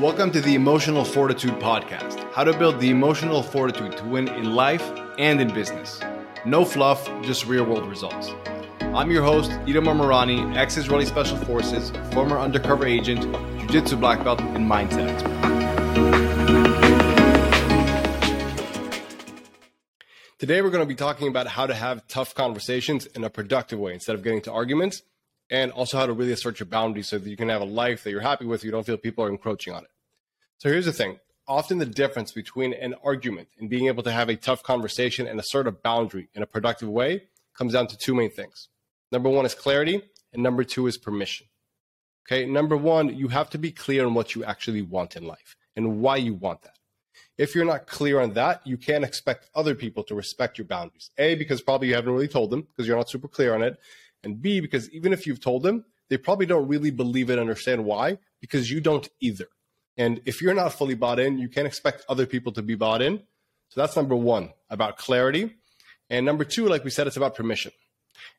Welcome to the Emotional Fortitude Podcast how to build the emotional fortitude to win in life and in business. No fluff, just real world results. I'm your host, Itamar Marani, ex Israeli Special Forces, former undercover agent, Jiu Jitsu black belt, and mindset expert. Today, we're going to be talking about how to have tough conversations in a productive way instead of getting to arguments and also how to really assert your boundaries so that you can have a life that you're happy with. You don't feel people are encroaching on it. So here's the thing. Often the difference between an argument and being able to have a tough conversation and assert a boundary in a productive way comes down to two main things. Number one is clarity, and number two is permission. Okay, number one, you have to be clear on what you actually want in life and why you want that. If you're not clear on that, you can't expect other people to respect your boundaries. A, because probably you haven't really told them because you're not super clear on it and B, because even if you've told them, they probably don't really believe it, understand why, because you don't either. And if you're not fully bought in, you can't expect other people to be bought in. So that's number one about clarity. And number two, like we said, it's about permission.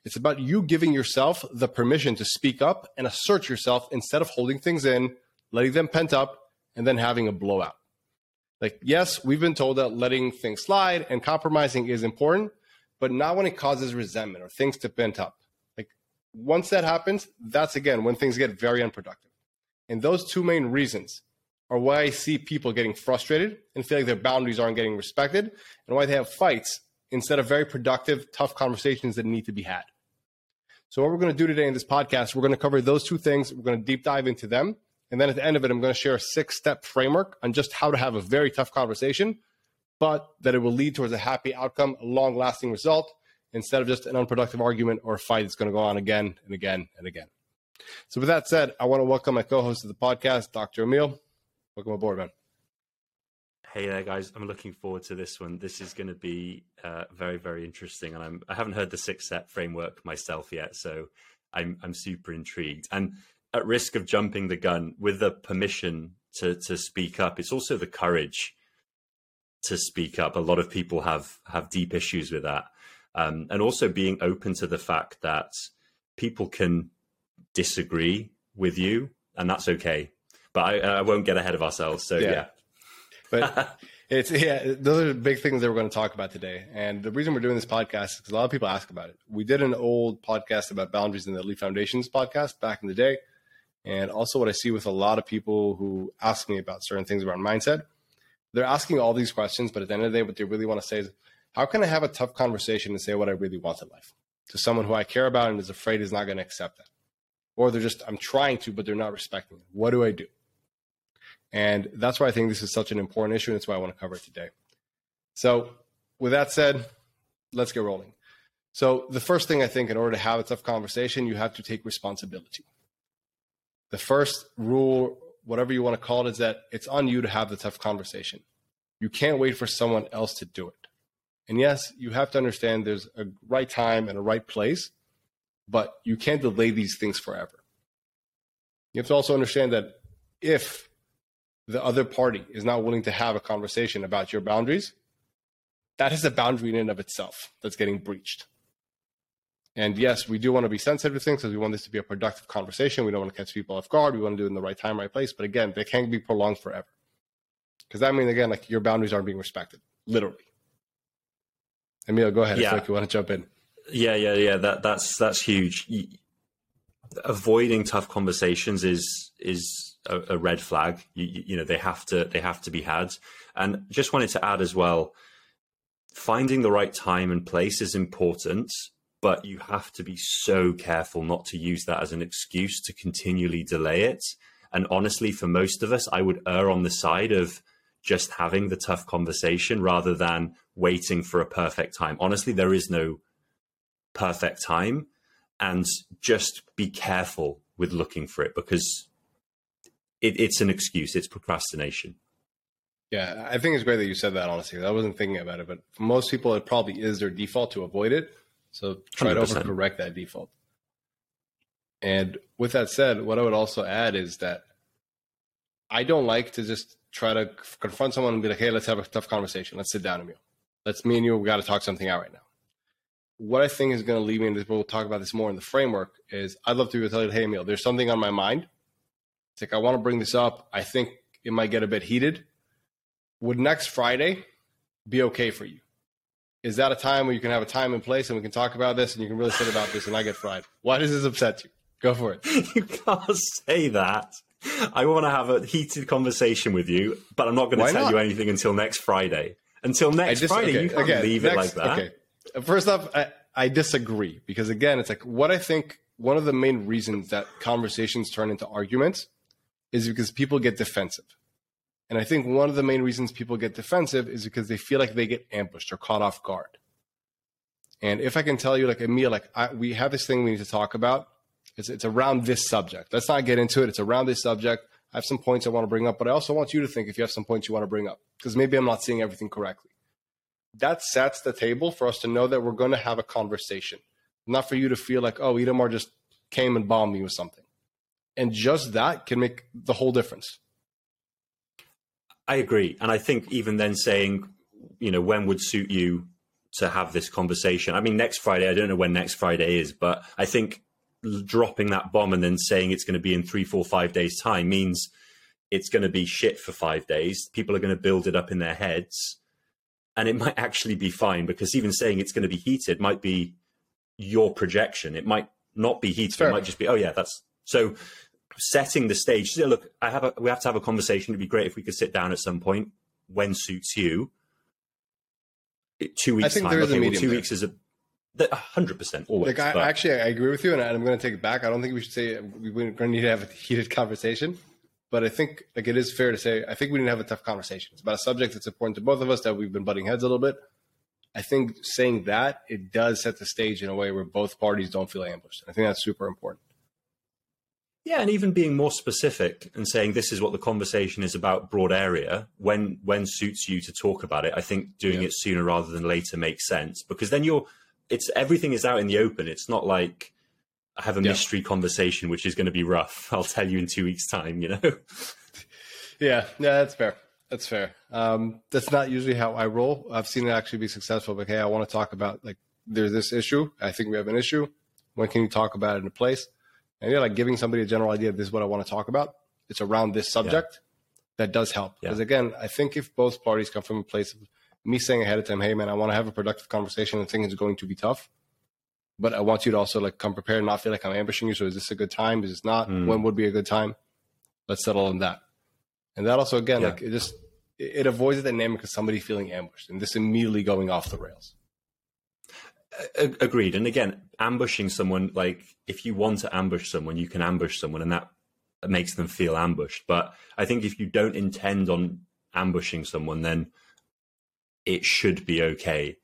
It's about you giving yourself the permission to speak up and assert yourself instead of holding things in, letting them pent up, and then having a blowout. Like, yes, we've been told that letting things slide and compromising is important, but not when it causes resentment or things to pent up once that happens, that's again when things get very unproductive. And those two main reasons are why I see people getting frustrated and feel like their boundaries aren't getting respected, and why they have fights instead of very productive, tough conversations that need to be had. So, what we're going to do today in this podcast, we're going to cover those two things. We're going to deep dive into them. And then at the end of it, I'm going to share a six step framework on just how to have a very tough conversation, but that it will lead towards a happy outcome, a long lasting result, instead of just an unproductive argument or a fight that's going to go on again and again and again. So, with that said, I want to welcome my co host of the podcast, Dr. Emil. Welcome aboard, man. Hey there, guys. I'm looking forward to this one. This is going to be uh, very, very interesting. And I'm, I haven't heard the six step framework myself yet. So, I'm, I'm super intrigued. And at risk of jumping the gun, with the permission to, to speak up, it's also the courage to speak up. A lot of people have, have deep issues with that um, and also being open to the fact that people can disagree with you, and that's okay. But I, I won't get ahead of ourselves. So yeah, yeah. but it's yeah, those are big things that we're going to talk about today. And the reason we're doing this podcast is because a lot of people ask about it. We did an old podcast about boundaries in the Elite Foundations podcast back in the day. And also, what I see with a lot of people who ask me about certain things around mindset, they're asking all these questions, but at the end of the day, what they really want to say is, how can I have a tough conversation and say what I really want in life to someone who I care about and is afraid is not going to accept that? Or they're just, I'm trying to, but they're not respecting it. What do I do? And that's why I think this is such an important issue. And that's why I want to cover it today. So, with that said, let's get rolling. So, the first thing I think, in order to have a tough conversation, you have to take responsibility. The first rule, whatever you want to call it, is that it's on you to have the tough conversation. You can't wait for someone else to do it. And yes, you have to understand there's a right time and a right place, but you can't delay these things forever. You have to also understand that if the other party is not willing to have a conversation about your boundaries, that is a boundary in and of itself that's getting breached. And yes, we do want to be sensitive to things because we want this to be a productive conversation. We don't want to catch people off guard. We want to do it in the right time, right place. But again, they can't be prolonged forever. Because that means, again, like your boundaries aren't being respected, literally. Emil, go ahead. Yeah. If you want to jump in. Yeah, yeah, yeah. That that's that's huge. Avoiding tough conversations is is a, a red flag. You, you know they have to they have to be had. And just wanted to add as well, finding the right time and place is important, but you have to be so careful not to use that as an excuse to continually delay it. And honestly, for most of us, I would err on the side of just having the tough conversation rather than waiting for a perfect time. Honestly, there is no perfect time. And just be careful with looking for it because it, it's an excuse, it's procrastination. Yeah, I think it's great that you said that, honestly. I wasn't thinking about it, but for most people, it probably is their default to avoid it. So try 100%. to overcorrect that default. And with that said, what I would also add is that I don't like to just try to confront someone and be like, hey, let's have a tough conversation. Let's sit down, Emil. Let's me and you, we got to talk something out right now. What I think is going to lead me into, we'll talk about this more in the framework, is I'd love to be tell you, hey, Emil, there's something on my mind. It's like, I want to bring this up. I think it might get a bit heated. Would next Friday be okay for you? Is that a time where you can have a time and place and we can talk about this and you can really sit about this and I get fried? Why does this upset you? Go for it. You can't say that. I want to have a heated conversation with you, but I'm not going to Why tell not? you anything until next Friday. Until next just- Friday, okay, you can't okay, leave it like that. Okay. First off, I, I disagree because again, it's like what I think one of the main reasons that conversations turn into arguments is because people get defensive. And I think one of the main reasons people get defensive is because they feel like they get ambushed or caught off guard. And if I can tell you, like Emil, like I, we have this thing we need to talk about. It's it's around this subject. Let's not get into it. It's around this subject. I have some points I want to bring up, but I also want you to think if you have some points you want to bring up because maybe I'm not seeing everything correctly that sets the table for us to know that we're going to have a conversation, not for you to feel like, oh, Itamar just came and bombed me with something. And just that can make the whole difference. I agree. And I think even then saying, you know, when would suit you to have this conversation? I mean, next Friday, I don't know when next Friday is, but I think dropping that bomb and then saying it's going to be in three, four, five days' time means it's going to be shit for five days. People are going to build it up in their heads. And it might actually be fine because even saying it's going to be heated might be your projection. It might not be heated. Fair. It might just be, oh, yeah, that's so setting the stage. So look, I have a, we have to have a conversation. It'd be great if we could sit down at some point when suits you. Two weeks I think time. there is a okay, well, medium two there. weeks is a a hundred percent always. Like, I, but- actually, I agree with you, and I'm going to take it back. I don't think we should say we- we're going to need to have a heated conversation. But I think like it is fair to say I think we need to have a tough conversation. It's about a subject that's important to both of us that we've been butting heads a little bit. I think saying that it does set the stage in a way where both parties don't feel ambushed. I think that's super important. Yeah, and even being more specific and saying this is what the conversation is about, broad area. When when suits you to talk about it, I think doing Yeah. it sooner rather than later makes sense because then you're it's everything is out in the open. It's not like I have a Yeah. mystery conversation which is going to be rough. I'll tell you in two weeks' time. You know. Yeah, yeah, that's fair. That's fair. Um, that's not usually how I roll. I've seen it actually be successful. But hey, I want to talk about like there's this issue. I think we have an issue. When can you talk about it in a place? And yeah, like giving somebody a general idea. This is what I want to talk about. It's around this subject. That does help Yeah. because again, I think if both parties come from a place of me saying ahead of time, hey man, I want to have a productive conversation and think it's going to be tough. But I want you to also like come prepared and not feel like I'm ambushing you. So is this a good time? Is this not? Mm. When would be a good time? Let's settle on that. And that also, again, Yeah. like it just it avoids the dynamic of somebody feeling ambushed and this immediately going off the rails. Agreed. And again, ambushing someone, like if you want to ambush someone, you can ambush someone and that makes them feel ambushed. But I think if you don't intend on ambushing someone, then it should be okay.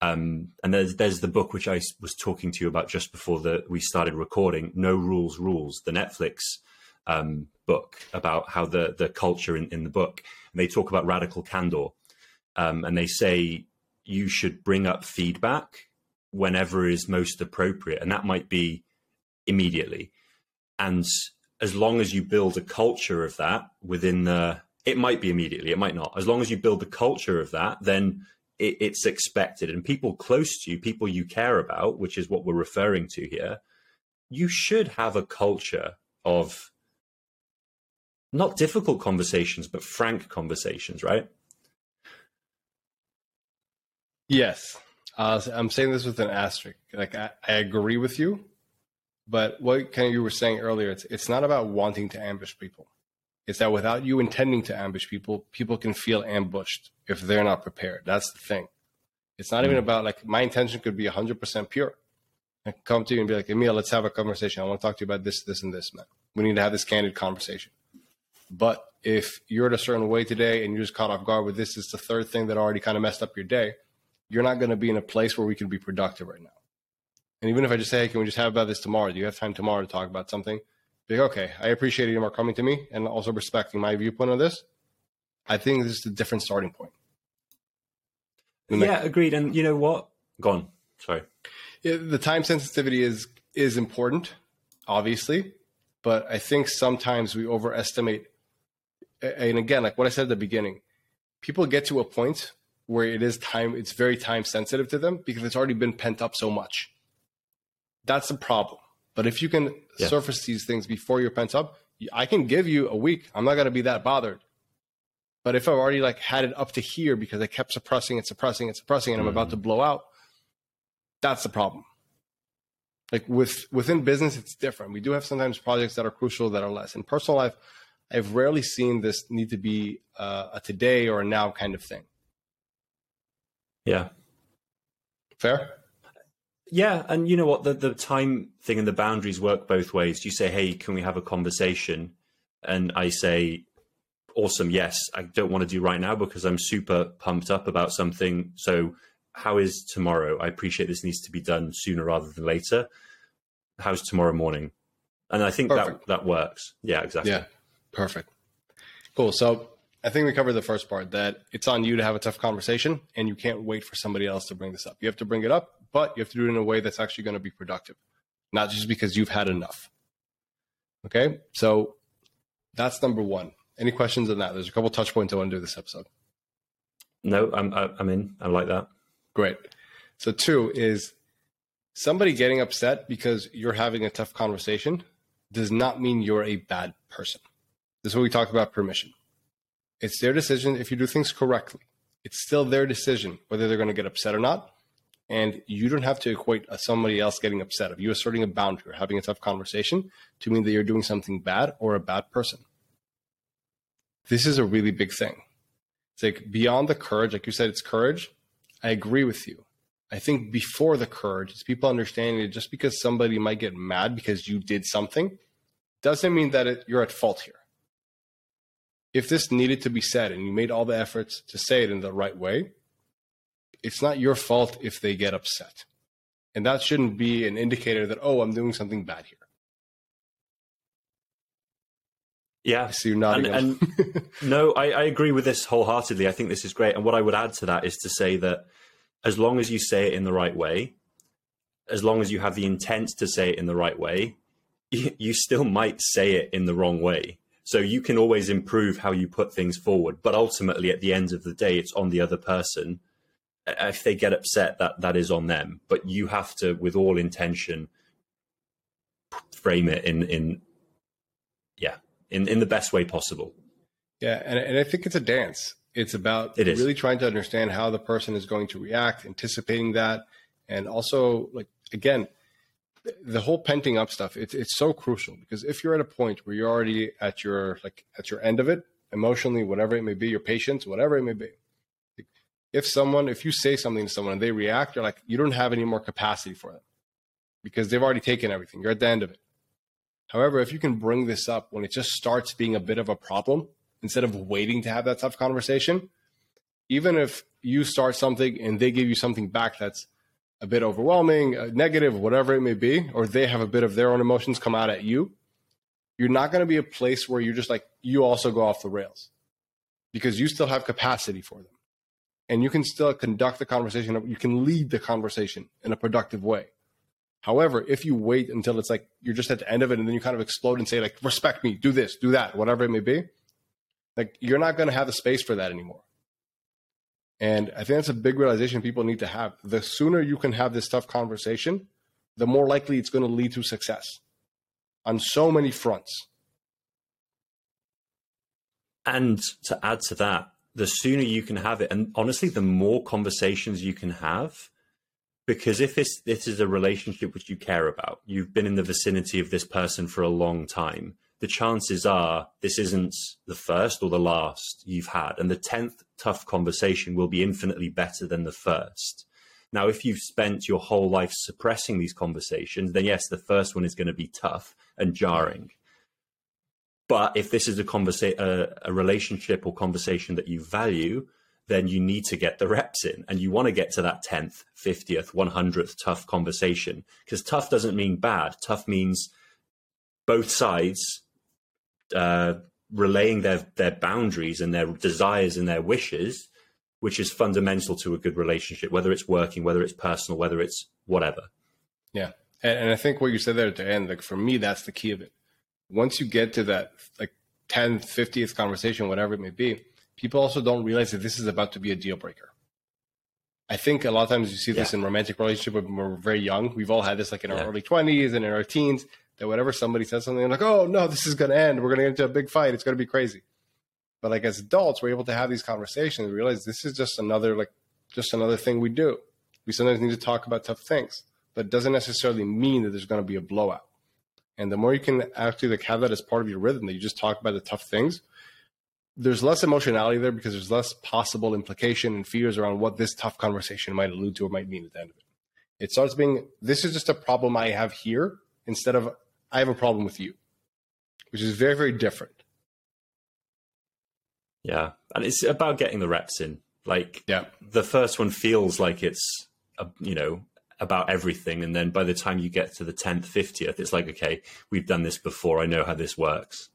Um, and there's there's the book which I was talking to you about just before the we started recording, No Rules Rules, the Netflix um, book about how the the culture in, in the book. And they talk about radical candor, um, and they say you should bring up feedback whenever is most appropriate, and that might be immediately. And as long as you build a culture of that within the, it might be immediately, it might not. As long as you build the culture of that, then it, it's expected. And people close to you, people you care about, which is what we're referring to here, you should have a culture of not difficult conversations, but frank conversations, right? Yes. Uh, I'm saying this with an asterisk. Like I, I agree with you, but what kind of you were saying earlier, it's it's not about wanting to ambush people. It's that without you intending to ambush people, people can feel ambushed if they're not prepared. That's the thing. It's not even hmm. about like my intention could be 100% pure. I come to you and be like, Emil, let's have a conversation. I want to talk to you about this, this, and this, man. We need to have this candid conversation. But if you're in a certain way today and you're just caught off guard with this is the third thing that already kind of messed up your day, you're not going to be in a place where we can be productive right now. And even if I just say, hey, can we just have about this tomorrow? Do you have time tomorrow to talk about something? Be like, okay, I appreciate you more coming to me and also respecting my viewpoint on this. I think this is a different starting point. And Yeah, agreed. And you know what? Gone. Sorry. Yeah, the time sensitivity is is important, obviously, but I think sometimes we overestimate. And again, like what I said at the beginning, people get to a point where it is time. It's very time sensitive to them because it's already been pent up so much. That's the problem. But if you can Yeah. surface these things before you're pent up, I can give you a week. I'm not going to be that bothered. But if I've already like had it up to here because I kept suppressing it, suppressing it, suppressing and I'm about to blow out, that's the problem. Like with within business, it's different. We do have sometimes projects that are crucial that are less. In personal life, I've rarely seen this need to be uh, a today or a now kind of thing. Yeah. Fair. Yeah, and you know what the the time thing and the boundaries work both ways. You say, "Hey, can we have a conversation?" And I say, "Awesome, yes. I don't want to do right now because I'm super pumped up about something. So, how is tomorrow? I appreciate this needs to be done sooner rather than later. How's tomorrow morning?" And I think Perfect. that that works. Yeah, exactly. Yeah. Perfect. Cool. So, I think we covered the first part that it's on you to have a tough conversation and you can't wait for somebody else to bring this up. You have to bring it up, but you have to do it in a way that's actually going to be productive, not just because you've had enough. Okay. So that's number one. Any questions on that? There's a couple touch points I want to do this episode. No, I'm, I'm in. I like that. Great. So, two is somebody getting upset because you're having a tough conversation does not mean you're a bad person. This is what we talked about permission. It's their decision if you do things correctly. It's still their decision whether they're going to get upset or not. And you don't have to equate uh, somebody else getting upset of you asserting a boundary or having a tough conversation to mean that you're doing something bad or a bad person. This is a really big thing. It's like beyond the courage, like you said, it's courage. I agree with you. I think before the courage, it's people understanding that just because somebody might get mad because you did something doesn't mean that it, you're at fault here if this needed to be said and you made all the efforts to say it in the right way, it's not your fault if they get upset. And that shouldn't be an indicator that, oh, I'm doing something bad here. Yeah. So you're nodding. And, and no, I, I agree with this wholeheartedly. I think this is great. And what I would add to that is to say that as long as you say it in the right way, as long as you have the intent to say it in the right way, you, you still might say it in the wrong way. So you can always improve how you put things forward, but ultimately, at the end of the day, it's on the other person. If they get upset, that that is on them. But you have to, with all intention, frame it in in yeah in in the best way possible. Yeah, and and I think it's a dance. It's about it really trying to understand how the person is going to react, anticipating that, and also like again, the whole penting up stuff it's it's so crucial because if you're at a point where you're already at your like at your end of it emotionally whatever it may be your patience whatever it may be if someone if you say something to someone and they react you're like you don't have any more capacity for them because they've already taken everything you're at the end of it however if you can bring this up when it just starts being a bit of a problem instead of waiting to have that tough conversation even if you start something and they give you something back that's a bit overwhelming, uh, negative, whatever it may be, or they have a bit of their own emotions come out at you, you're not going to be a place where you're just like, you also go off the rails because you still have capacity for them. And you can still conduct the conversation, you can lead the conversation in a productive way. However, if you wait until it's like you're just at the end of it and then you kind of explode and say, like, respect me, do this, do that, whatever it may be, like, you're not going to have the space for that anymore. And I think that's a big realization people need to have. The sooner you can have this tough conversation, the more likely it's going to lead to success on so many fronts. And to add to that, the sooner you can have it, and honestly, the more conversations you can have, because if this this is a relationship which you care about, you've been in the vicinity of this person for a long time, the chances are this isn't the first or the last you've had. And the 10th tough conversation will be infinitely better than the first. Now, if you've spent your whole life suppressing these conversations, then yes, the first one is going to be tough and jarring. But if this is a conversa- a, a relationship or conversation that you value, then you need to get the reps in and you want to get to that 10th, 50th, 100th tough conversation because tough doesn't mean bad. Tough means both sides uh, relaying their their boundaries and their desires and their wishes, which is fundamental to a good relationship, whether it's working, whether it's personal, whether it's whatever. Yeah, and, and I think what you said there at the end, like for me, that's the key of it. Once you get to that like 10th, 50th conversation, whatever it may be, people also don't realize that this is about to be a deal breaker. I think a lot of times you see this yeah. in romantic relationship when we're very young. We've all had this like in our yeah. early 20s and in our teens that whenever somebody says something, I'm like, oh no, this is going to end. We're going to get into a big fight. It's going to be crazy. But like as adults, we're able to have these conversations, realize this is just another like just another thing we do. We sometimes need to talk about tough things, but it doesn't necessarily mean that there's going to be a blowout. And the more you can actually like have that as part of your rhythm, that you just talk about the tough things, there's less emotionality there because there's less possible implication and fears around what this tough conversation might allude to or might mean at the end of it. It starts being this is just a problem I have here instead of I have a problem with you, which is very, very different. Yeah. And it's about getting the reps in. Like, yeah. the first one feels like it's, a, you know, about everything. And then by the time you get to the 10th, 50th, it's like, okay, we've done this before. I know how this works.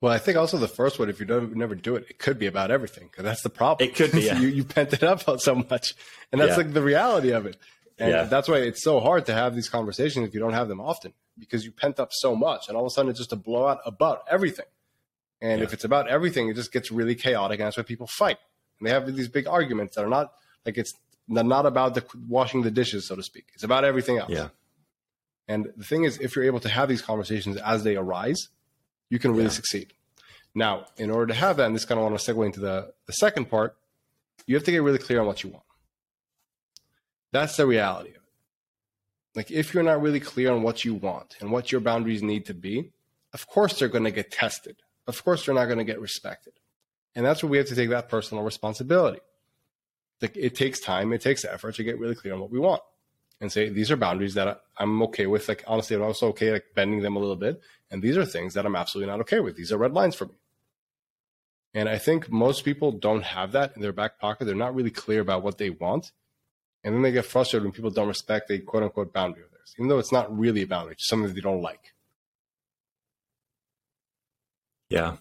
Well, I think also the first one, if you don't never do it, it could be about everything because that's the problem. It could be. Yeah. you you pent it up so much, and that's yeah. like the reality of it. And yeah. that's why it's so hard to have these conversations if you don't have them often because you pent up so much, and all of a sudden it's just a blowout about everything. And if it's about everything, it just gets really chaotic, and that's why people fight. And they have these big arguments that are not like it's not about the washing the dishes, so to speak. It's about everything else. Yeah. And the thing is, if you're able to have these conversations as they arise, you can really yeah. succeed. Now, in order to have that, and this kind of want to segue into the, the second part, you have to get really clear on what you want. That's the reality of it. Like, if you're not really clear on what you want and what your boundaries need to be, of course they're going to get tested. Of course they're not going to get respected. And that's where we have to take that personal responsibility. It takes time, it takes effort to get really clear on what we want and say, these are boundaries that I'm okay with. Like, honestly, I'm also okay, like, bending them a little bit. And these are things that I'm absolutely not okay with. These are red lines for me. And I think most people don't have that in their back pocket. They're not really clear about what they want. And then they get frustrated when people don't respect a quote unquote boundary of theirs, even though it's not really a boundary, it's something they don't like. Yeah.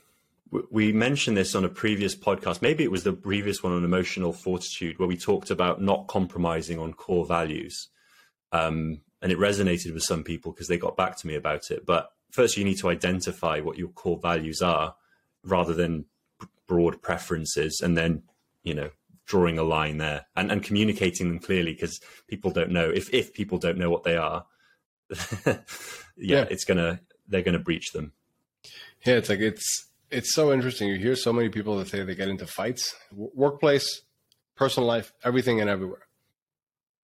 We mentioned this on a previous podcast. Maybe it was the previous one on emotional fortitude, where we talked about not compromising on core values. Um, and it resonated with some people because they got back to me about it. But first, you need to identify what your core values are rather than broad preferences. And then, you know, drawing a line there and, and communicating them clearly because people don't know if if people don't know what they are yeah, yeah, it's gonna they're gonna breach them yeah it's like it's it's so interesting you hear so many people that say they get into fights workplace personal life everything and everywhere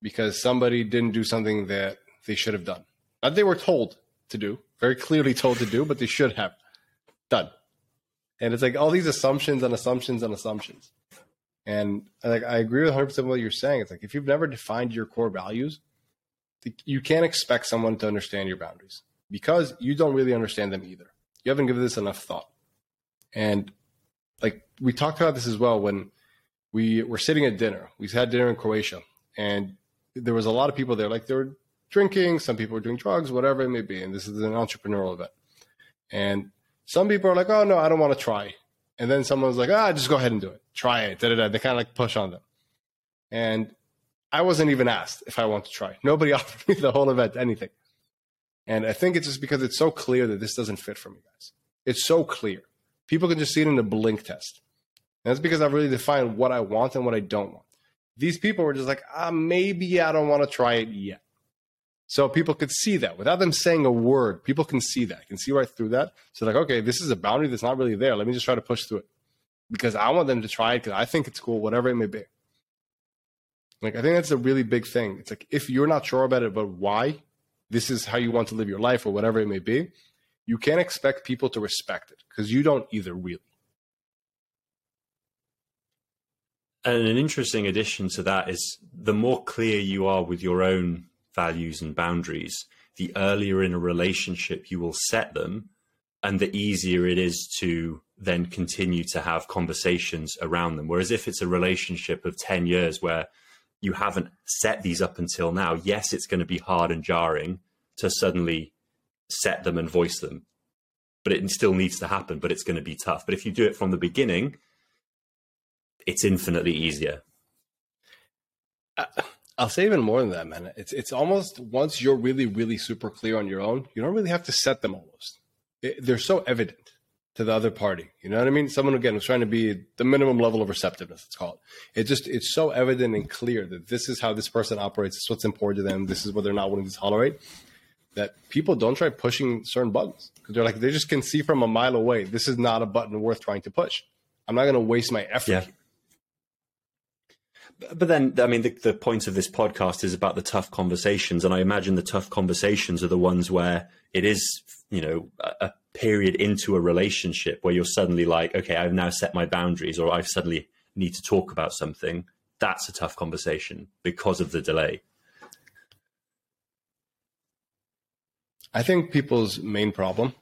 because somebody didn't do something that they should have done that they were told to do very clearly told to do but they should have done and it's like all these assumptions and assumptions and assumptions and like I agree with 100 percent what you're saying. It's like if you've never defined your core values, you can't expect someone to understand your boundaries because you don't really understand them either. You haven't given this enough thought. And like we talked about this as well when we were sitting at dinner. We had dinner in Croatia, and there was a lot of people there. Like they were drinking, some people were doing drugs, whatever it may be. And this is an entrepreneurial event. And some people are like, "Oh no, I don't want to try." And then someone was like, ah, just go ahead and do it. Try it. Da, da, da. They kind of like push on them. And I wasn't even asked if I want to try. Nobody offered me the whole event anything. And I think it's just because it's so clear that this doesn't fit for me, guys. It's so clear. People can just see it in the blink test. And that's because I've really defined what I want and what I don't want. These people were just like, ah, maybe I don't want to try it yet. So people could see that without them saying a word. People can see that, can see right through that. So like, okay, this is a boundary that's not really there. Let me just try to push through it because I want them to try it because I think it's cool, whatever it may be. Like I think that's a really big thing. It's like if you're not sure about it, but why this is how you want to live your life or whatever it may be, you can't expect people to respect it because you don't either really. And an interesting addition to that is the more clear you are with your own values and boundaries, the earlier in a relationship you will set them, and the easier it is to then continue to have conversations around them. Whereas if it's a relationship of 10 years where you haven't set these up until now, yes, it's going to be hard and jarring to suddenly set them and voice them. But it still needs to happen, but it's going to be tough. But if you do it from the beginning, it's infinitely easier. Uh, I'll say even more than that, man. It's it's almost once you're really really super clear on your own, you don't really have to set them almost. It, they're so evident to the other party. You know what I mean? Someone again was trying to be the minimum level of receptiveness. It's called. It just it's so evident and clear that this is how this person operates. It's what's important to them. This is what they're not willing to tolerate. That people don't try pushing certain buttons because they're like they just can see from a mile away. This is not a button worth trying to push. I'm not going to waste my effort. Yeah. But then, I mean, the, the point of this podcast is about the tough conversations, and I imagine the tough conversations are the ones where it is, you know, a, a period into a relationship where you're suddenly like, okay, I've now set my boundaries, or I've suddenly need to talk about something. That's a tough conversation because of the delay. I think people's main problem,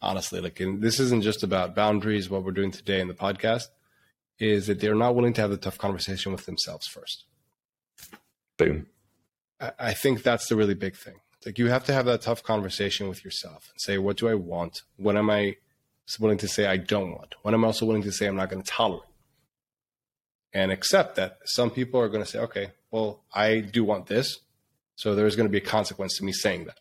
honestly, like and this isn't just about boundaries, what we're doing today in the podcast is that they're not willing to have the tough conversation with themselves first. Boom. I, I think that's the really big thing. It's like you have to have that tough conversation with yourself and say, what do I want? What am I willing to say I don't want? What am I also willing to say I'm not going to tolerate? And accept that some people are going to say, okay, well, I do want this. So there's going to be a consequence to me saying that.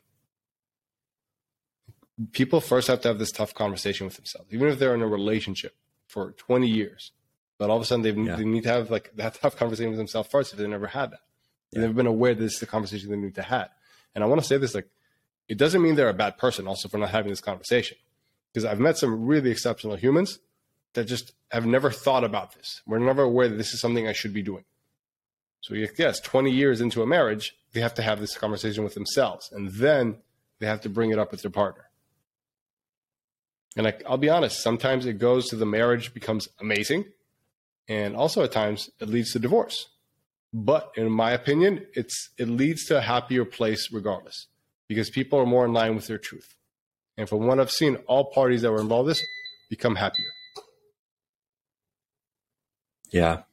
People first have to have this tough conversation with themselves, even if they're in a relationship for 20 years but all of a sudden yeah. they need to have like that tough conversation with themselves first if they never had that. They've never been aware that this is the conversation they need to have. And I want to say this like it doesn't mean they're a bad person also for not having this conversation. Because I've met some really exceptional humans that just have never thought about this. We're never aware that this is something I should be doing. So yes, 20 years into a marriage, they have to have this conversation with themselves. And then they have to bring it up with their partner. And like, I'll be honest, sometimes it goes to the marriage becomes amazing and also at times it leads to divorce. But in my opinion, it's it leads to a happier place regardless, because people are more in line with their truth. And from what I've seen, all parties that were involved in this become happier. Yeah.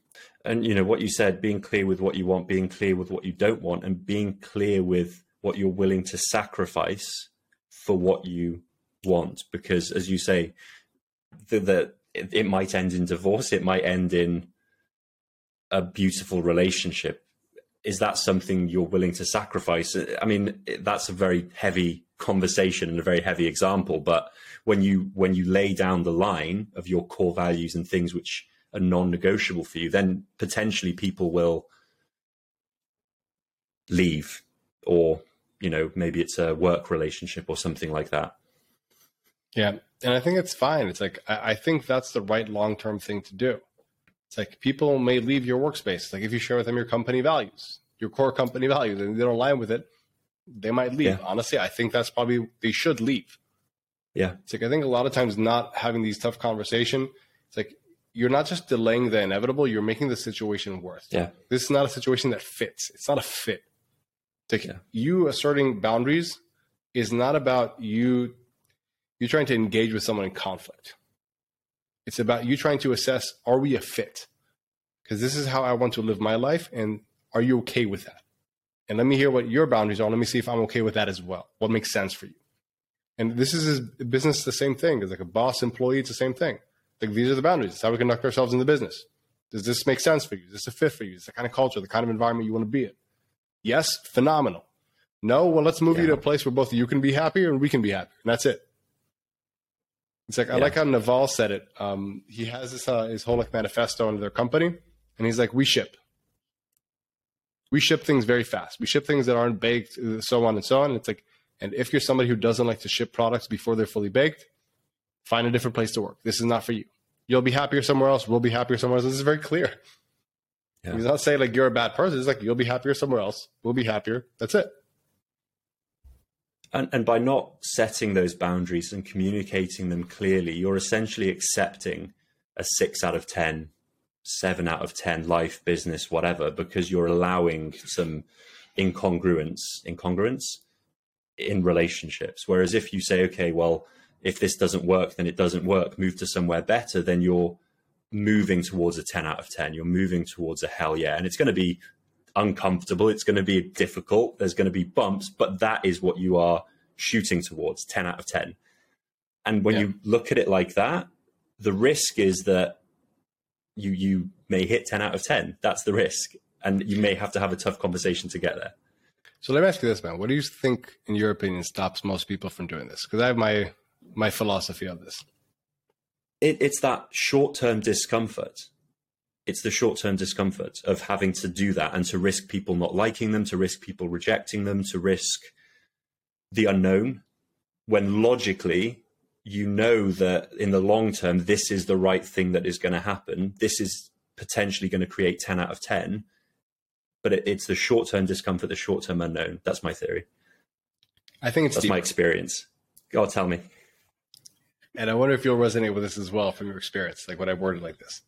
And you know what you said, being clear with what you want, being clear with what you don't want, and being clear with what you're willing to sacrifice for what you want. Because as you say, the it, it might end in divorce. It might end in a beautiful relationship. Is that something you're willing to sacrifice? I mean, that's a very heavy conversation and a very heavy example. But when you when you lay down the line of your core values and things which are non-negotiable for you, then potentially people will leave, or you know, maybe it's a work relationship or something like that. Yeah, and I think it's fine. It's like I, I think that's the right long term thing to do. It's like people may leave your workspace. Like if you share with them your company values, your core company values, and they don't align with it, they might leave. Yeah. Honestly, I think that's probably they should leave. Yeah, it's like I think a lot of times not having these tough conversation. It's like you're not just delaying the inevitable; you're making the situation worse. Yeah, this is not a situation that fits. It's not a fit. It's like yeah. you asserting boundaries is not about you you're trying to engage with someone in conflict. It's about you trying to assess are we a fit? Because this is how I want to live my life. And are you okay with that? And let me hear what your boundaries are. Let me see if I'm okay with that as well. What makes sense for you? And this is business, the same thing. It's like a boss employee, it's the same thing. Like these are the boundaries. It's how we conduct ourselves in the business. Does this make sense for you? Is this a fit for you? Is the kind of culture, the kind of environment you want to be in? Yes, phenomenal. No, well, let's move yeah. you to a place where both you can be happier and we can be happy. And that's it. It's like yeah. I like how Naval said it. Um, he has this uh, his whole like manifesto under their company, and he's like, "We ship. We ship things very fast. We ship things that aren't baked, uh, so on and so on." And it's like, and if you're somebody who doesn't like to ship products before they're fully baked, find a different place to work. This is not for you. You'll be happier somewhere else. We'll be happier somewhere else. This is very clear. Yeah. He's not saying like you're a bad person. It's like you'll be happier somewhere else. We'll be happier. That's it. And, and by not setting those boundaries and communicating them clearly, you're essentially accepting a six out of 10, seven out of 10 life, business, whatever, because you're allowing some incongruence, incongruence in relationships. Whereas if you say, okay, well, if this doesn't work, then it doesn't work, move to somewhere better, then you're moving towards a 10 out of 10. You're moving towards a hell yeah. And it's going to be uncomfortable. It's going to be difficult. There's going to be bumps, but that is what you are shooting towards 10 out of 10. And when yeah. you look at it like that, the risk is that you you may hit 10 out of 10. That's the risk. And you may have to have a tough conversation to get there. So let me ask you this, man. What do you think, in your opinion, stops most people from doing this? Because I have my my philosophy of this. It, it's that short term discomfort it's the short term discomfort of having to do that and to risk people not liking them, to risk people rejecting them, to risk the unknown when logically you know that in the long term, this is the right thing that is going to happen. This is potentially going to create 10 out of 10. But it, it's the short term discomfort, the short term unknown. That's my theory. I think it's That's my experience. God, tell me. And I wonder if you'll resonate with this as well from your experience, like what I worded like this.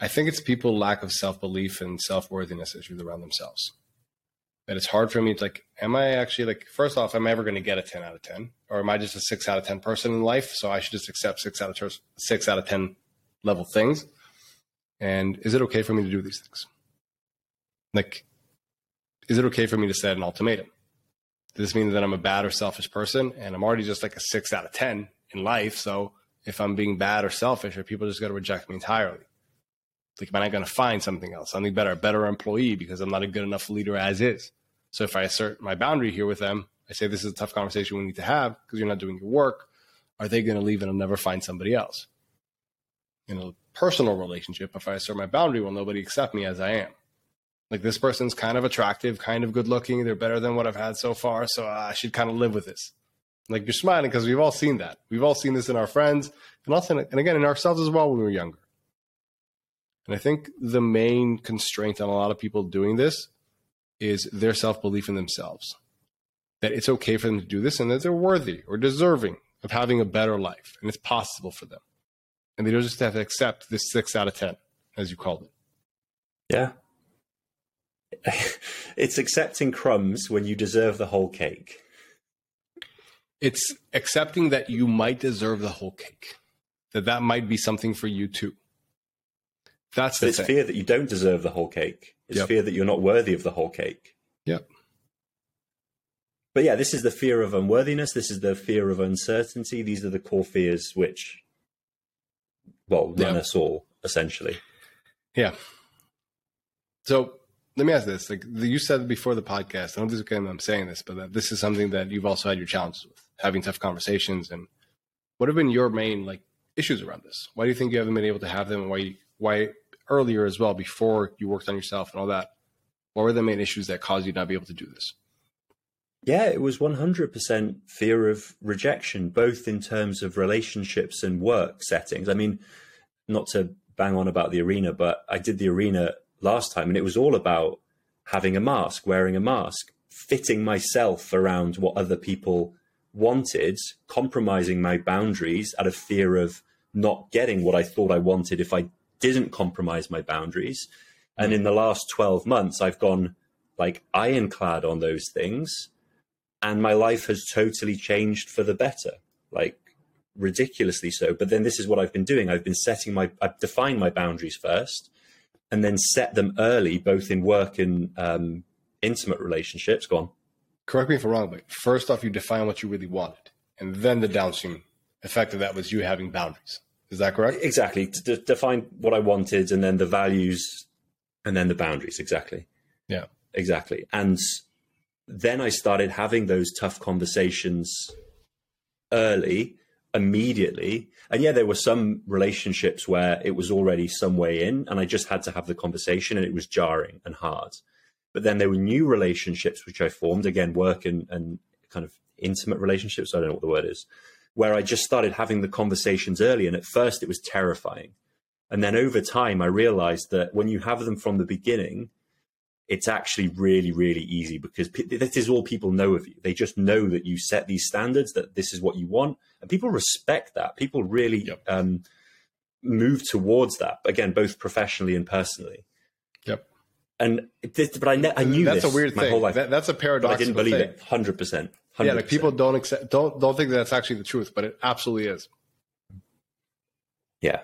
I think it's people lack of self belief and self worthiness issues around themselves. That it's hard for me to like, am I actually like, first off, am I ever going to get a 10 out of 10? Or am I just a six out of 10 person in life? So I should just accept six out of ter- six out of 10 level things. And is it okay for me to do these things? Like, is it okay for me to set an ultimatum? Does this mean that I'm a bad or selfish person? And I'm already just like a six out of 10 in life. So if I'm being bad or selfish, are people just going to reject me entirely? Like, am I not going to find something else, something better, a better employee because I'm not a good enough leader as is? So if I assert my boundary here with them, I say this is a tough conversation we need to have because you're not doing your work. Are they going to leave and I'll never find somebody else? In a personal relationship, if I assert my boundary, will nobody accept me as I am? Like this person's kind of attractive, kind of good looking. They're better than what I've had so far, so I should kind of live with this. Like you're smiling because we've all seen that. We've all seen this in our friends, and also, and again, in ourselves as well when we were younger. And I think the main constraint on a lot of people doing this is their self belief in themselves. That it's okay for them to do this and that they're worthy or deserving of having a better life and it's possible for them. And they don't just have to accept this six out of 10, as you called it. Yeah. it's accepting crumbs when you deserve the whole cake. It's accepting that you might deserve the whole cake, that that might be something for you too. That's But the it's thing. fear that you don't deserve the whole cake. It's Yep. fear that you're not worthy of the whole cake. Yep. But yeah, this is the fear of unworthiness. This is the fear of uncertainty. These are the core fears which, well, run Yeah. us all, essentially. Yeah. So let me ask this: like you said before the podcast, I don't think I'm saying this, but that this is something that you've also had your challenges with, having tough conversations. And what have been your main like issues around this? Why do you think you haven't been able to have them? And why why earlier as well, before you worked on yourself and all that? What were the main issues that caused you not to be able to do this? Yeah, it was 100% fear of rejection, both in terms of relationships and work settings. I mean, not to bang on about the arena, but I did the arena last time and it was all about having a mask, wearing a mask, fitting myself around what other people wanted, compromising my boundaries out of fear of not getting what I thought I wanted if I didn't compromise my boundaries. And in the last 12 months, I've gone like ironclad on those things. And my life has totally changed for the better like ridiculously so. But then this is what i've been doing. I've been setting my i've defined my boundaries first and then set them early both in work and um, intimate relationships. Go on. Correct me if I'm wrong, but first off, you define what you really wanted, and then the downstream effect of that was you having boundaries. Is that correct? exactly. To de- define what i wanted and then the values and then the boundaries. Exactly. Yeah. exactly. And then i started having those tough conversations early immediately. And yeah there were some relationships where it was already some way in and i just had to have the conversation and it was jarring and hard. But then there were new relationships which i formed. Again work and, and kind of intimate relationships. I don't know what the word is where i just started having the conversations early and at first it was terrifying and then over time i realized that when you have them from the beginning it's actually really, really easy because pe- this is all people know of you. They just know that you set these standards, that this is what you want, and people respect that. People really Yep. um, move towards that. Again, both professionally and personally. Yep. And this, but I, ne- I knew that's a weird my thing. whole life, That, that's a paradox. I didn't believe it. Hundred percent. Yeah, like people don't accept, don't don't think that's actually the truth, but it absolutely is. Yeah,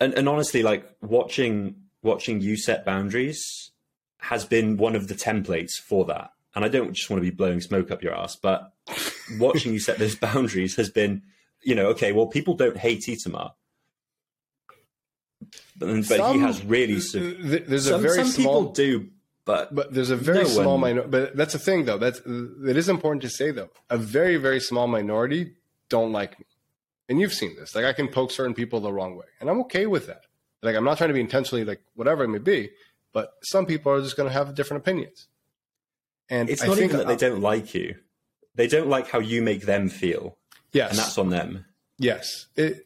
and and honestly, like watching watching you set boundaries has been one of the templates for that. And I don't just want to be blowing smoke up your ass, but watching you set those boundaries has been, you know, okay, well, people don't hate Itamar, but, but he has really. Some, Th- There's a some, very some small, people do, but but there's a very No small one- minority. But that's the thing, though. That's it is important to say, though. A very very small minority don't like me, and you've seen this. Like I can poke certain people the wrong way, and I'm okay with that. Like I'm not trying to be intentionally like whatever it may be, but some people are just going to have different opinions. And it's I not think even that they don't like you; they don't like how you make them feel, Yes, and that's on them. Yes. It,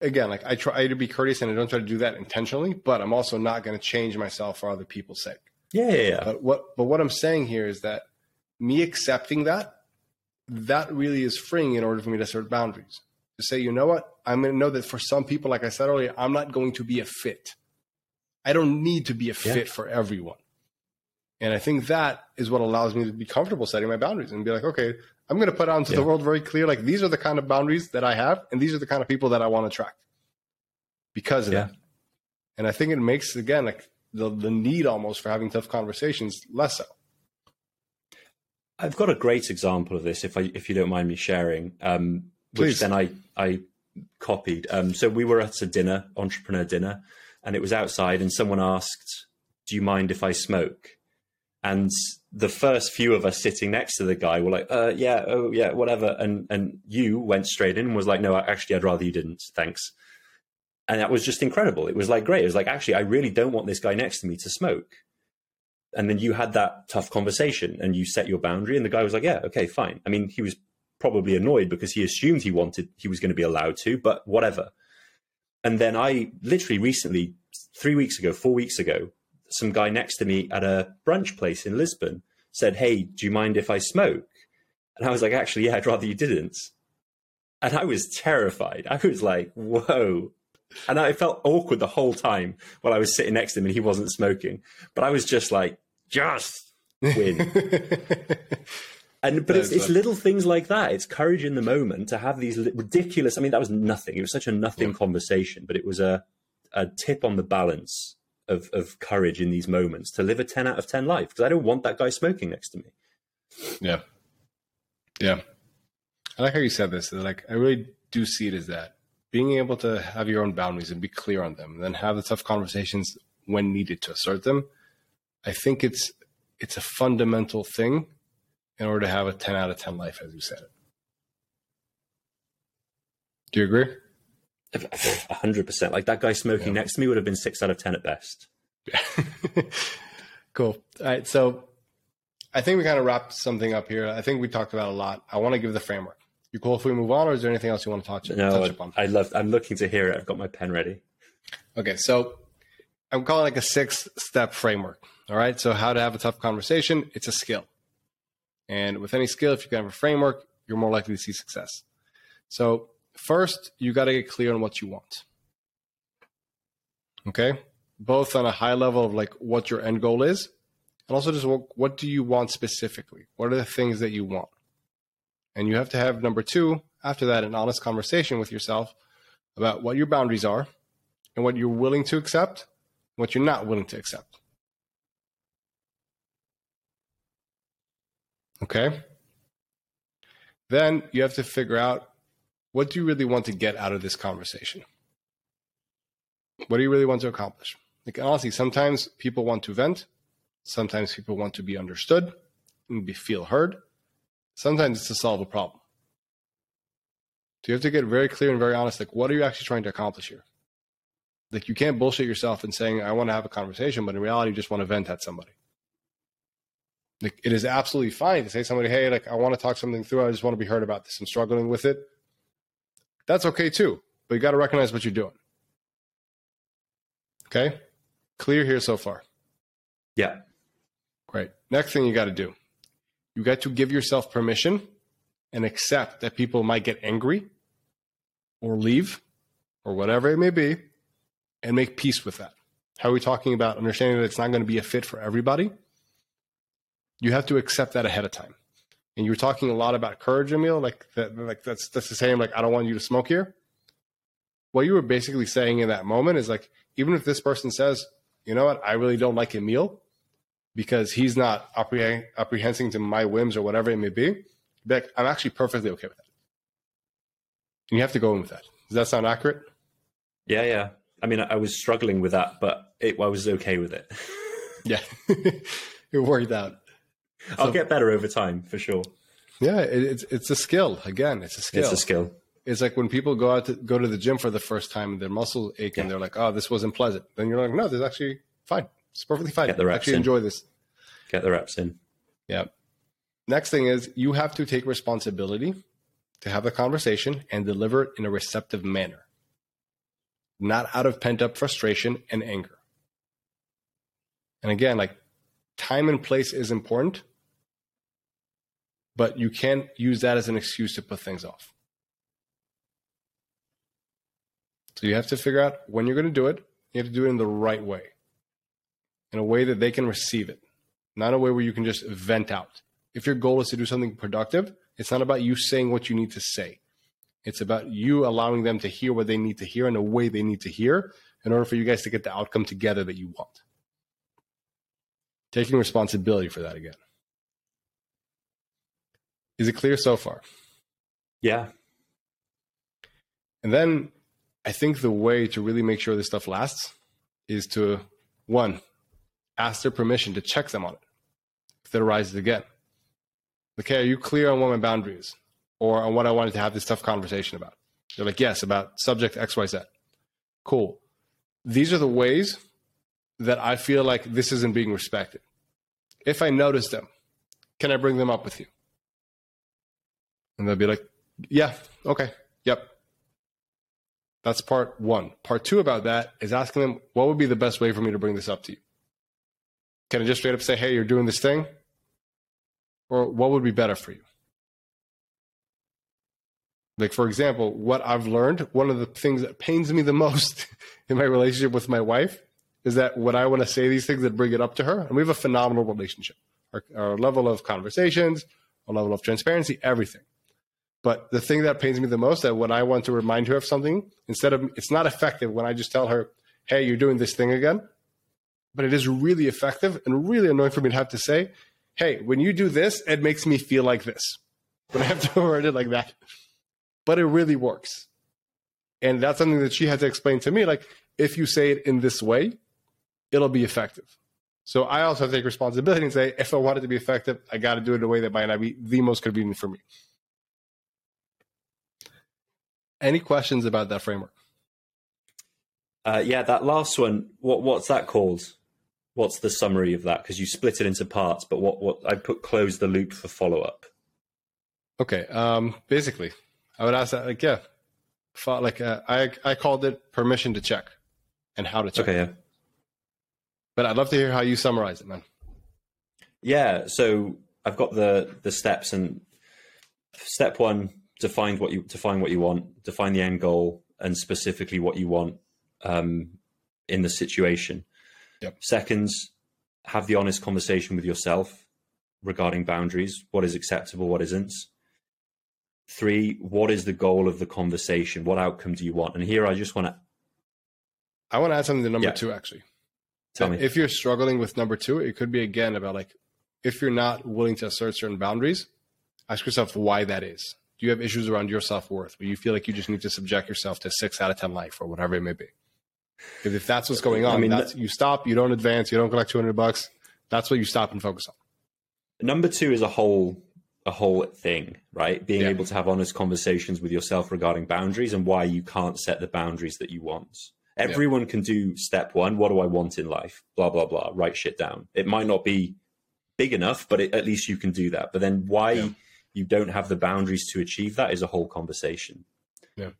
again, like I try to be courteous and I don't try to do that intentionally, but I'm also not going to change myself for other people's sake. Yeah, yeah, yeah. But what but what I'm saying here is that me accepting that that really is freeing in order for me to set boundaries. To say, you know what, I'm going to know that for some people, like I said earlier, I'm not going to be a fit. I don't need to be a fit for everyone. And I think that is what allows me to be comfortable setting my boundaries and be like, okay, I'm going to put out into yeah. the world very clear, like these are the kind of boundaries that I have, and these are the kind of people that I want to attract because of yeah. that. And I think it makes again like the the need almost for having tough conversations less so. I've got a great example of this, if I if you don't mind me sharing, um, which then I I copied. Um, so we were at a dinner, entrepreneur dinner, and it was outside, and someone asked, "Do you mind if I smoke?" And the first few of us sitting next to the guy were like, uh, "Yeah, oh yeah, whatever." And and you went straight in and was like, "No, actually, I'd rather you didn't. Thanks." And that was just incredible. It was like great. It was like, actually, I really don't want this guy next to me to smoke. And then you had that tough conversation and you set your boundary and the guy was like yeah okay fine. I mean he was probably annoyed because he assumed he wanted he was going to be allowed to but whatever. And then i literally recently 3 weeks ago 4 weeks ago some guy next to me at a brunch place in lisbon said hey do you mind if i smoke? And i was like actually yeah i'd rather you didn't. And i was terrified. I was like whoa and I felt awkward the whole time while I was sitting next to him and he wasn't smoking. But I was just like, just win. and but it's, it's little things like that. It's courage in the moment to have these ridiculous. I mean, that was nothing. It was such a nothing yeah. conversation, but it was a a tip on the balance of of courage in these moments to live a ten out of ten life because I don't want that guy smoking next to me. Yeah, yeah. I like how you said this. Like I really do see it as that being able to have your own boundaries and be clear on them, and then have the tough conversations when needed to assert them. I think it's it's a fundamental thing in order to have a 10 out of 10 life, as you said it. Do you agree? hundred percent. Like that guy smoking yeah. next to me would have been six out of 10 at best. Cool. All right. So I think we kind of wrapped something up here. I think we talked about a lot. I want to give the framework. You cool if we move on, or is there anything else you want to touch, no, touch upon? I love. I'm looking to hear it. I've got my pen ready. Okay, so I'm calling like a six step framework. All right, so how to have a tough conversation? It's a skill, and with any skill, if you can have a framework, you're more likely to see success. So first, you got to get clear on what you want. Okay, both on a high level of like what your end goal is, and also just what, what do you want specifically? What are the things that you want? And you have to have number two, after that, an honest conversation with yourself about what your boundaries are and what you're willing to accept, what you're not willing to accept. Okay? Then you have to figure out what do you really want to get out of this conversation? What do you really want to accomplish? Like honestly, sometimes people want to vent, sometimes people want to be understood and be feel heard. Sometimes it's to solve a problem. So you have to get very clear and very honest. Like, what are you actually trying to accomplish here? Like, you can't bullshit yourself and saying, I want to have a conversation, but in reality, you just want to vent at somebody. Like, it is absolutely fine to say to somebody, hey, like, I want to talk something through. I just want to be heard about this. I'm struggling with it. That's okay too. But you got to recognize what you're doing. Okay? Clear here so far. Yeah. Great. Next thing you got to do you got to give yourself permission and accept that people might get angry or leave or whatever it may be and make peace with that. How are we talking about understanding that it's not going to be a fit for everybody? You have to accept that ahead of time. And you were talking a lot about courage, Emil, like that, like that's that's the same. Like I don't want you to smoke here. What you were basically saying in that moment is like, even if this person says, you know what, I really don't like Emil, because he's not appreh- apprehending to my whims or whatever it may be, like, I'm actually perfectly okay with that. And you have to go in with that. Does that sound accurate? Yeah, yeah. I mean, I was struggling with that, but it, I was okay with it. yeah, it worked out. I'll get better over time for sure. Yeah, it, it's it's a skill. Again, it's a skill. It's a skill. It's like when people go out to go to the gym for the first time and their muscles ache yeah. and they're like, "Oh, this wasn't pleasant." Then you're like, "No, this is actually fine. It's perfectly fine. Get the reps actually in. enjoy this." Get the reps in. Yeah. Next thing is you have to take responsibility to have the conversation and deliver it in a receptive manner, not out of pent up frustration and anger. And again, like time and place is important, but you can't use that as an excuse to put things off. So you have to figure out when you're going to do it. You have to do it in the right way, in a way that they can receive it, not a way where you can just vent out. If your goal is to do something productive, it's not about you saying what you need to say. It's about you allowing them to hear what they need to hear in a way they need to hear in order for you guys to get the outcome together that you want. Taking responsibility for that again. Is it clear so far? Yeah. And then I think the way to really make sure this stuff lasts is to one, ask their permission to check them on it if it arises again. Okay, are you clear on what my boundaries or on what I wanted to have this tough conversation about? They're like, yes, about subject XYZ. Cool. These are the ways that I feel like this isn't being respected. If I notice them, can I bring them up with you? And they'll be like, yeah, okay, yep. That's part one. Part two about that is asking them, what would be the best way for me to bring this up to you? Can I just straight up say, hey, you're doing this thing? Or what would be better for you? Like, for example, what I've learned, one of the things that pains me the most in my relationship with my wife is that when I want to say these things and bring it up to her, and we have a phenomenal relationship, our, our level of conversations, our level of transparency, everything. But the thing that pains me the most that when I want to remind her of something, instead of it's not effective when I just tell her, "Hey, you're doing this thing again," but it is really effective and really annoying for me to have to say, "Hey, when you do this, it makes me feel like this." When I have to word it like that, but it really works, and that's something that she had to explain to me. Like, if you say it in this way, it'll be effective. So I also take responsibility and say, if I want it to be effective, I got to do it in a way that might not be the most convenient for me. Any questions about that framework? Uh, yeah, that last one. What what's that called? What's the summary of that? Because you split it into parts, but what what I put close the loop for follow up. Okay. Um, basically, I would ask that like yeah, like uh, I I called it permission to check, and how to check. Okay. Yeah. But I'd love to hear how you summarize it, man. Yeah. So I've got the the steps, and step one: define what you define what you want, define the end goal, and specifically what you want um, in the situation. Yep. Seconds: have the honest conversation with yourself regarding boundaries. What is acceptable? What isn't? Three: what is the goal of the conversation? What outcome do you want? And here, I just want to. I want to add something to number yeah. two, actually. Tell me. If you're struggling with number two, it could be again about like if you're not willing to assert certain boundaries, ask yourself why that is. Do you have issues around your self worth where you feel like you just need to subject yourself to six out of 10 life or whatever it may be? If, if that's what's going on, I mean, that's, you stop, you don't advance, you don't collect 200 bucks. That's what you stop and focus on. Number two is a whole a whole thing, right? Being Yeah. able to have honest conversations with yourself regarding boundaries and why you can't set the boundaries that you want. Everyone can do step one. What do I want in life? Blah blah blah. Write shit down. It might not be big enough, but it, at least you can do that. But then why Yeah. you don't have the boundaries to achieve that is a whole conversation. Yeah.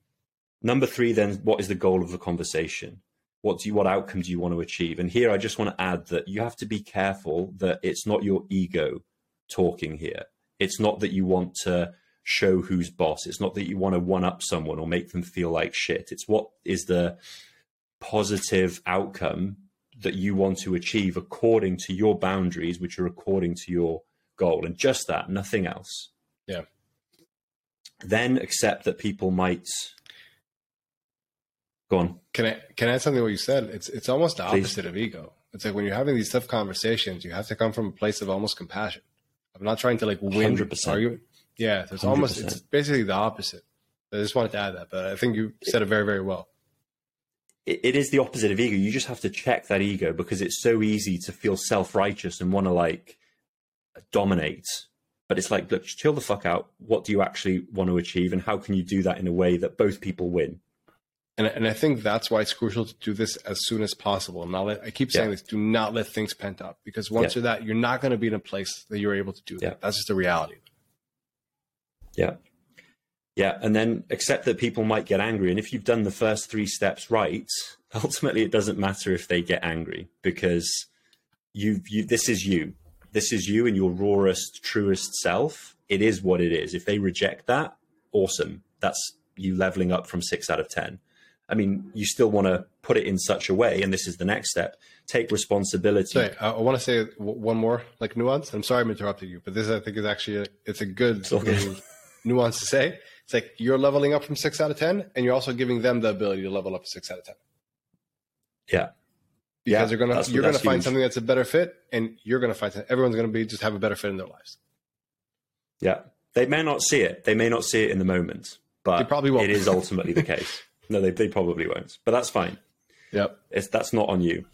Number three, then, what is the goal of the conversation? What do you, what outcome do you want to achieve? And here, I just want to add that you have to be careful that it's not your ego talking here. It's not that you want to show who's boss. It's not that you want to one up someone or make them feel like shit. It's what is the positive outcome that you want to achieve according to your boundaries, which are according to your goal, and just that, nothing else. Yeah. Then accept that people might go on. Can I can I add something to what you said? It's it's almost the Please. opposite of ego. It's like when you're having these tough conversations, you have to come from a place of almost compassion. I'm not trying to like win 100%. argument. Yeah, it's almost 100%. it's basically the opposite. I just wanted to add that, but I think you said it very very well. It, it is the opposite of ego. You just have to check that ego because it's so easy to feel self righteous and want to like dominate. But it's like, look, chill the fuck out. What do you actually want to achieve, and how can you do that in a way that both people win? And and I think that's why it's crucial to do this as soon as possible. Not let I keep saying Yeah. this: do not let things pent up because once Yeah. you're that, you're not going to be in a place that you're able to do that. Yeah. That's just the reality. Yeah. Yeah, and then accept that people might get angry. And if you've done the first three steps right, ultimately it doesn't matter if they get angry because you you this is you. This is you in your rawest, truest self. It is what it is. If they reject that, awesome. That's you leveling up from six out of ten. I mean, you still want to put it in such a way, and this is the next step. Take responsibility. Sorry, I, I want to say one more like nuance. I'm sorry I'm interrupting you, but this I think is actually a, it's a good nuance to say. It's like you're leveling up from six out of ten, and you're also giving them the ability to level up six out of ten. Yeah, because yeah, they're gonna you're gonna find huge. something that's a better fit, and you're gonna find something, everyone's gonna be just have a better fit in their lives. Yeah, they may not see it. They may not see it in the moment, but they probably won't. it is ultimately the case. No, they, they probably won't, but that's fine. Yep. It's, that's not on you.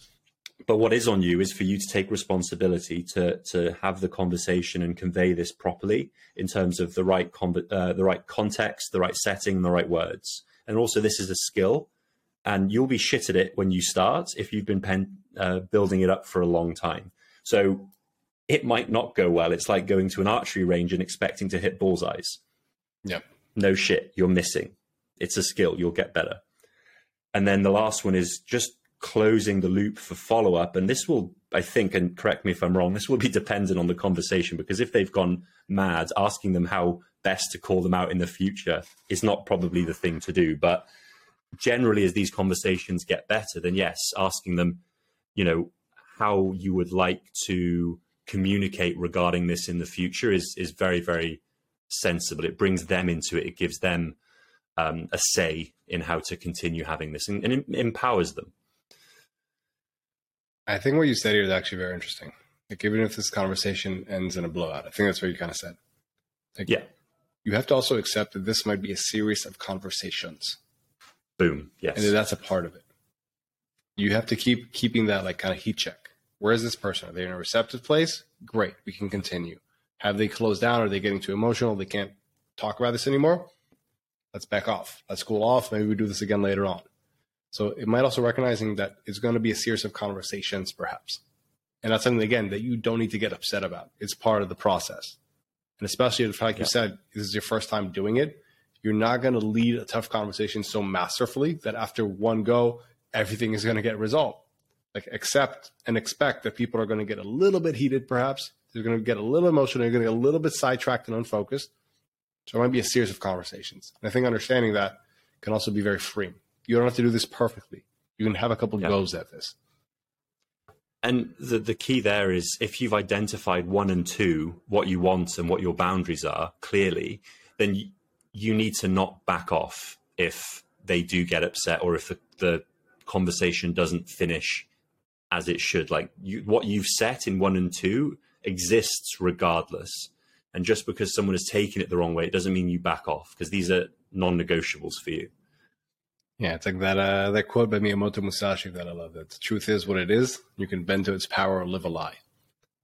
But what is on you is for you to take responsibility to to have the conversation and convey this properly in terms of the right uh, the right context, the right setting, the right words. And also, this is a skill, and you'll be shit at it when you start if you've been pen, uh, building it up for a long time. So it might not go well. It's like going to an archery range and expecting to hit bullseyes. Yep. No shit, you're missing. It's a skill, you'll get better. And then the last one is just closing the loop for follow up. And this will, I think, and correct me if I'm wrong, this will be dependent on the conversation because if they've gone mad, asking them how best to call them out in the future is not probably the thing to do. But generally, as these conversations get better, then yes, asking them, you know, how you would like to communicate regarding this in the future is is very very sensible. It brings them into it. It gives them um, a say in how to continue having this, and, and it empowers them. I think what you said here is actually very interesting. Like even if this conversation ends in a blowout, I think that's what you kind of said. Like, yeah, you have to also accept that this might be a series of conversations. Boom. Yes, and that's a part of it. You have to keep keeping that like kind of heat check. Where is this person? Are they in a receptive place? Great, we can continue. Have they closed down? Are they getting too emotional? They can't talk about this anymore. Let's back off. Let's cool off. Maybe we do this again later on. So it might also recognizing that it's going to be a series of conversations, perhaps. And that's something again that you don't need to get upset about. It's part of the process. And especially if, like yeah. you said, this is your first time doing it, you're not going to lead a tough conversation so masterfully that after one go, everything is going to get resolved. Like accept and expect that people are going to get a little bit heated, perhaps. They're going to get a little emotional. They're going to get a little bit sidetracked and unfocused. So it might be a series of conversations. And I think understanding that can also be very freeing. You don't have to do this perfectly. You can have a couple yeah. goes at this. And the, the key there is if you've identified one and two, what you want and what your boundaries are clearly, then you, you need to not back off if they do get upset or if the, the conversation doesn't finish as it should. Like you, what you've set in one and two exists regardless. And just because someone has taken it the wrong way, it doesn't mean you back off because these are non-negotiables for you. Yeah, it's like that uh, that quote by Miyamoto Musashi that I love. That the truth is what it is. You can bend to its power or live a lie.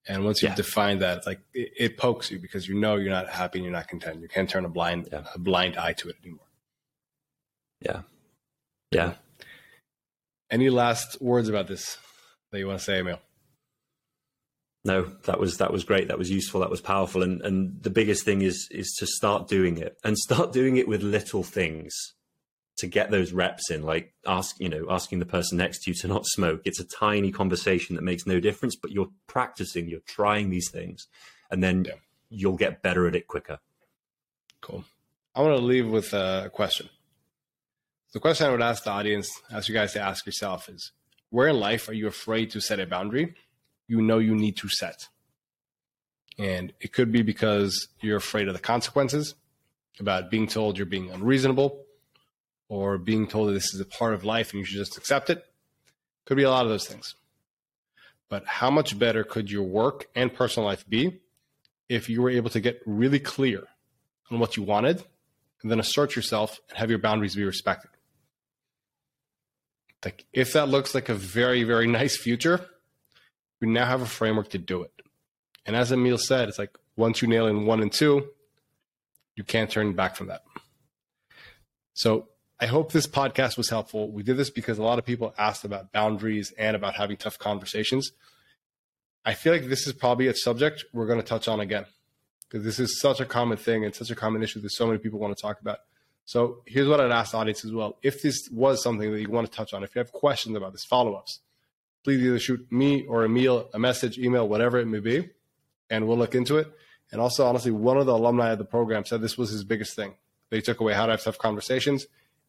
And once you've yeah. defined that, it's like it, it, pokes you because you know you're not happy and you're not content. You can't turn a blind yeah. a blind eye to it anymore. Yeah. Yeah. Any last words about this that you want to say, Emil? No that was that was great. That was useful. That was powerful. And and the biggest thing is is to start doing it and start doing it with little things to get those reps in like ask you know asking the person next to you to not smoke. It's a tiny conversation that makes no difference but you're practicing you're trying these things and then yeah. you'll get better at it quicker. Cool. I want to leave with a question. The question i would ask the audience ask you guys to ask yourself is where in life are you afraid to set a boundary you know you need to set. And it could be because you're afraid of the consequences, about being told you're being unreasonable, or being told that this is a part of life and you should just accept it. Could be a lot of those things. But how much better could your work and personal life be if you were able to get really clear on what you wanted and then assert yourself and have your boundaries be respected? Like if that looks like a very, very nice future, we now have a framework to do it. And as Emil said, it's like once you nail in one and two, you can't turn back from that. So I hope this podcast was helpful. We did this because a lot of people asked about boundaries and about having tough conversations. I feel like this is probably a subject we're going to touch on again because this is such a common thing and such a common issue that so many people want to talk about. So here's what I'd ask the audience as well. If this was something that you want to touch on, if you have questions about this, follow ups, please either shoot me or Emil a message, email, whatever it may be, and we'll look into it. And also, honestly, one of the alumni of the program said this was his biggest thing. They took away how to have tough conversations.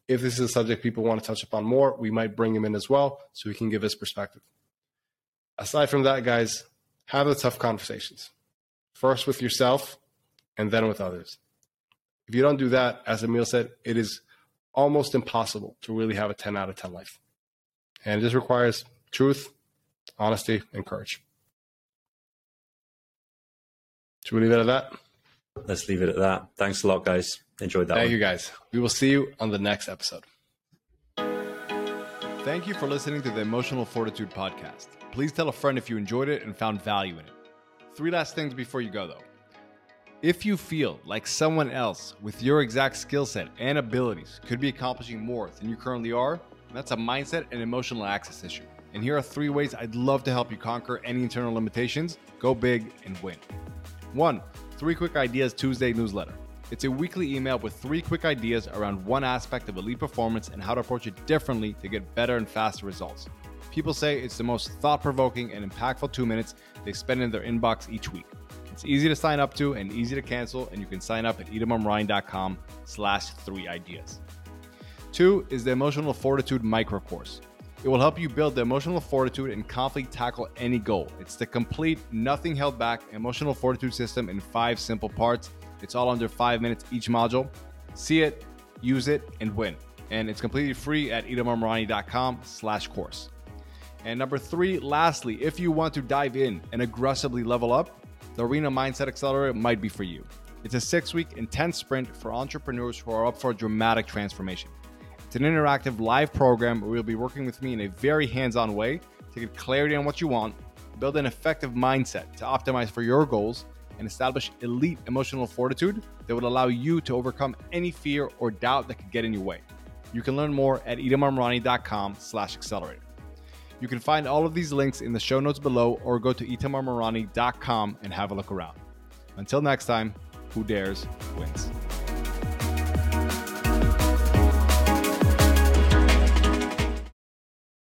If this is a subject people want to touch upon more, we might bring him in as well so he can give his perspective. Aside from that, guys, have the tough conversations. First with yourself and then with others. If you don't do that, as Emil said, it is almost impossible to really have a 10 out of 10 life. And it just requires truth, honesty, and courage. Should we leave it at that? Let's leave it at that. Thanks a lot, guys. Enjoyed that. Thank one. you, guys. We will see you on the next episode. Thank you for listening to the Emotional Fortitude Podcast. Please tell a friend if you enjoyed it and found value in it. Three last things before you go, though. If you feel like someone else with your exact skill set and abilities could be accomplishing more than you currently are, that's a mindset and emotional access issue. And here are three ways I'd love to help you conquer any internal limitations, go big, and win. One, Three Quick Ideas Tuesday newsletter. It's a weekly email with three quick ideas around one aspect of elite performance and how to approach it differently to get better and faster results. People say it's the most thought provoking and impactful two minutes they spend in their inbox each week. It's easy to sign up to and easy to cancel, and you can sign up at itamarmarani.com slash three ideas. Two is the Emotional Fortitude Micro Course. It will help you build the emotional fortitude and confidently tackle any goal. It's the complete, nothing held back emotional fortitude system in five simple parts. It's all under five minutes each module. See it, use it, and win. And it's completely free at itamarmarani.com slash course. And number three, lastly, if you want to dive in and aggressively level up, the Arena Mindset Accelerator might be for you. It's a six week intense sprint for entrepreneurs who are up for a dramatic transformation. It's an interactive live program where you'll be working with me in a very hands on way to get clarity on what you want, build an effective mindset to optimize for your goals, and establish elite emotional fortitude that would allow you to overcome any fear or doubt that could get in your way. You can learn more at itamarmarani.com slash accelerator. You can find all of these links in the show notes below or go to itamarmarani.com and have a look around. Until next time, who dares wins.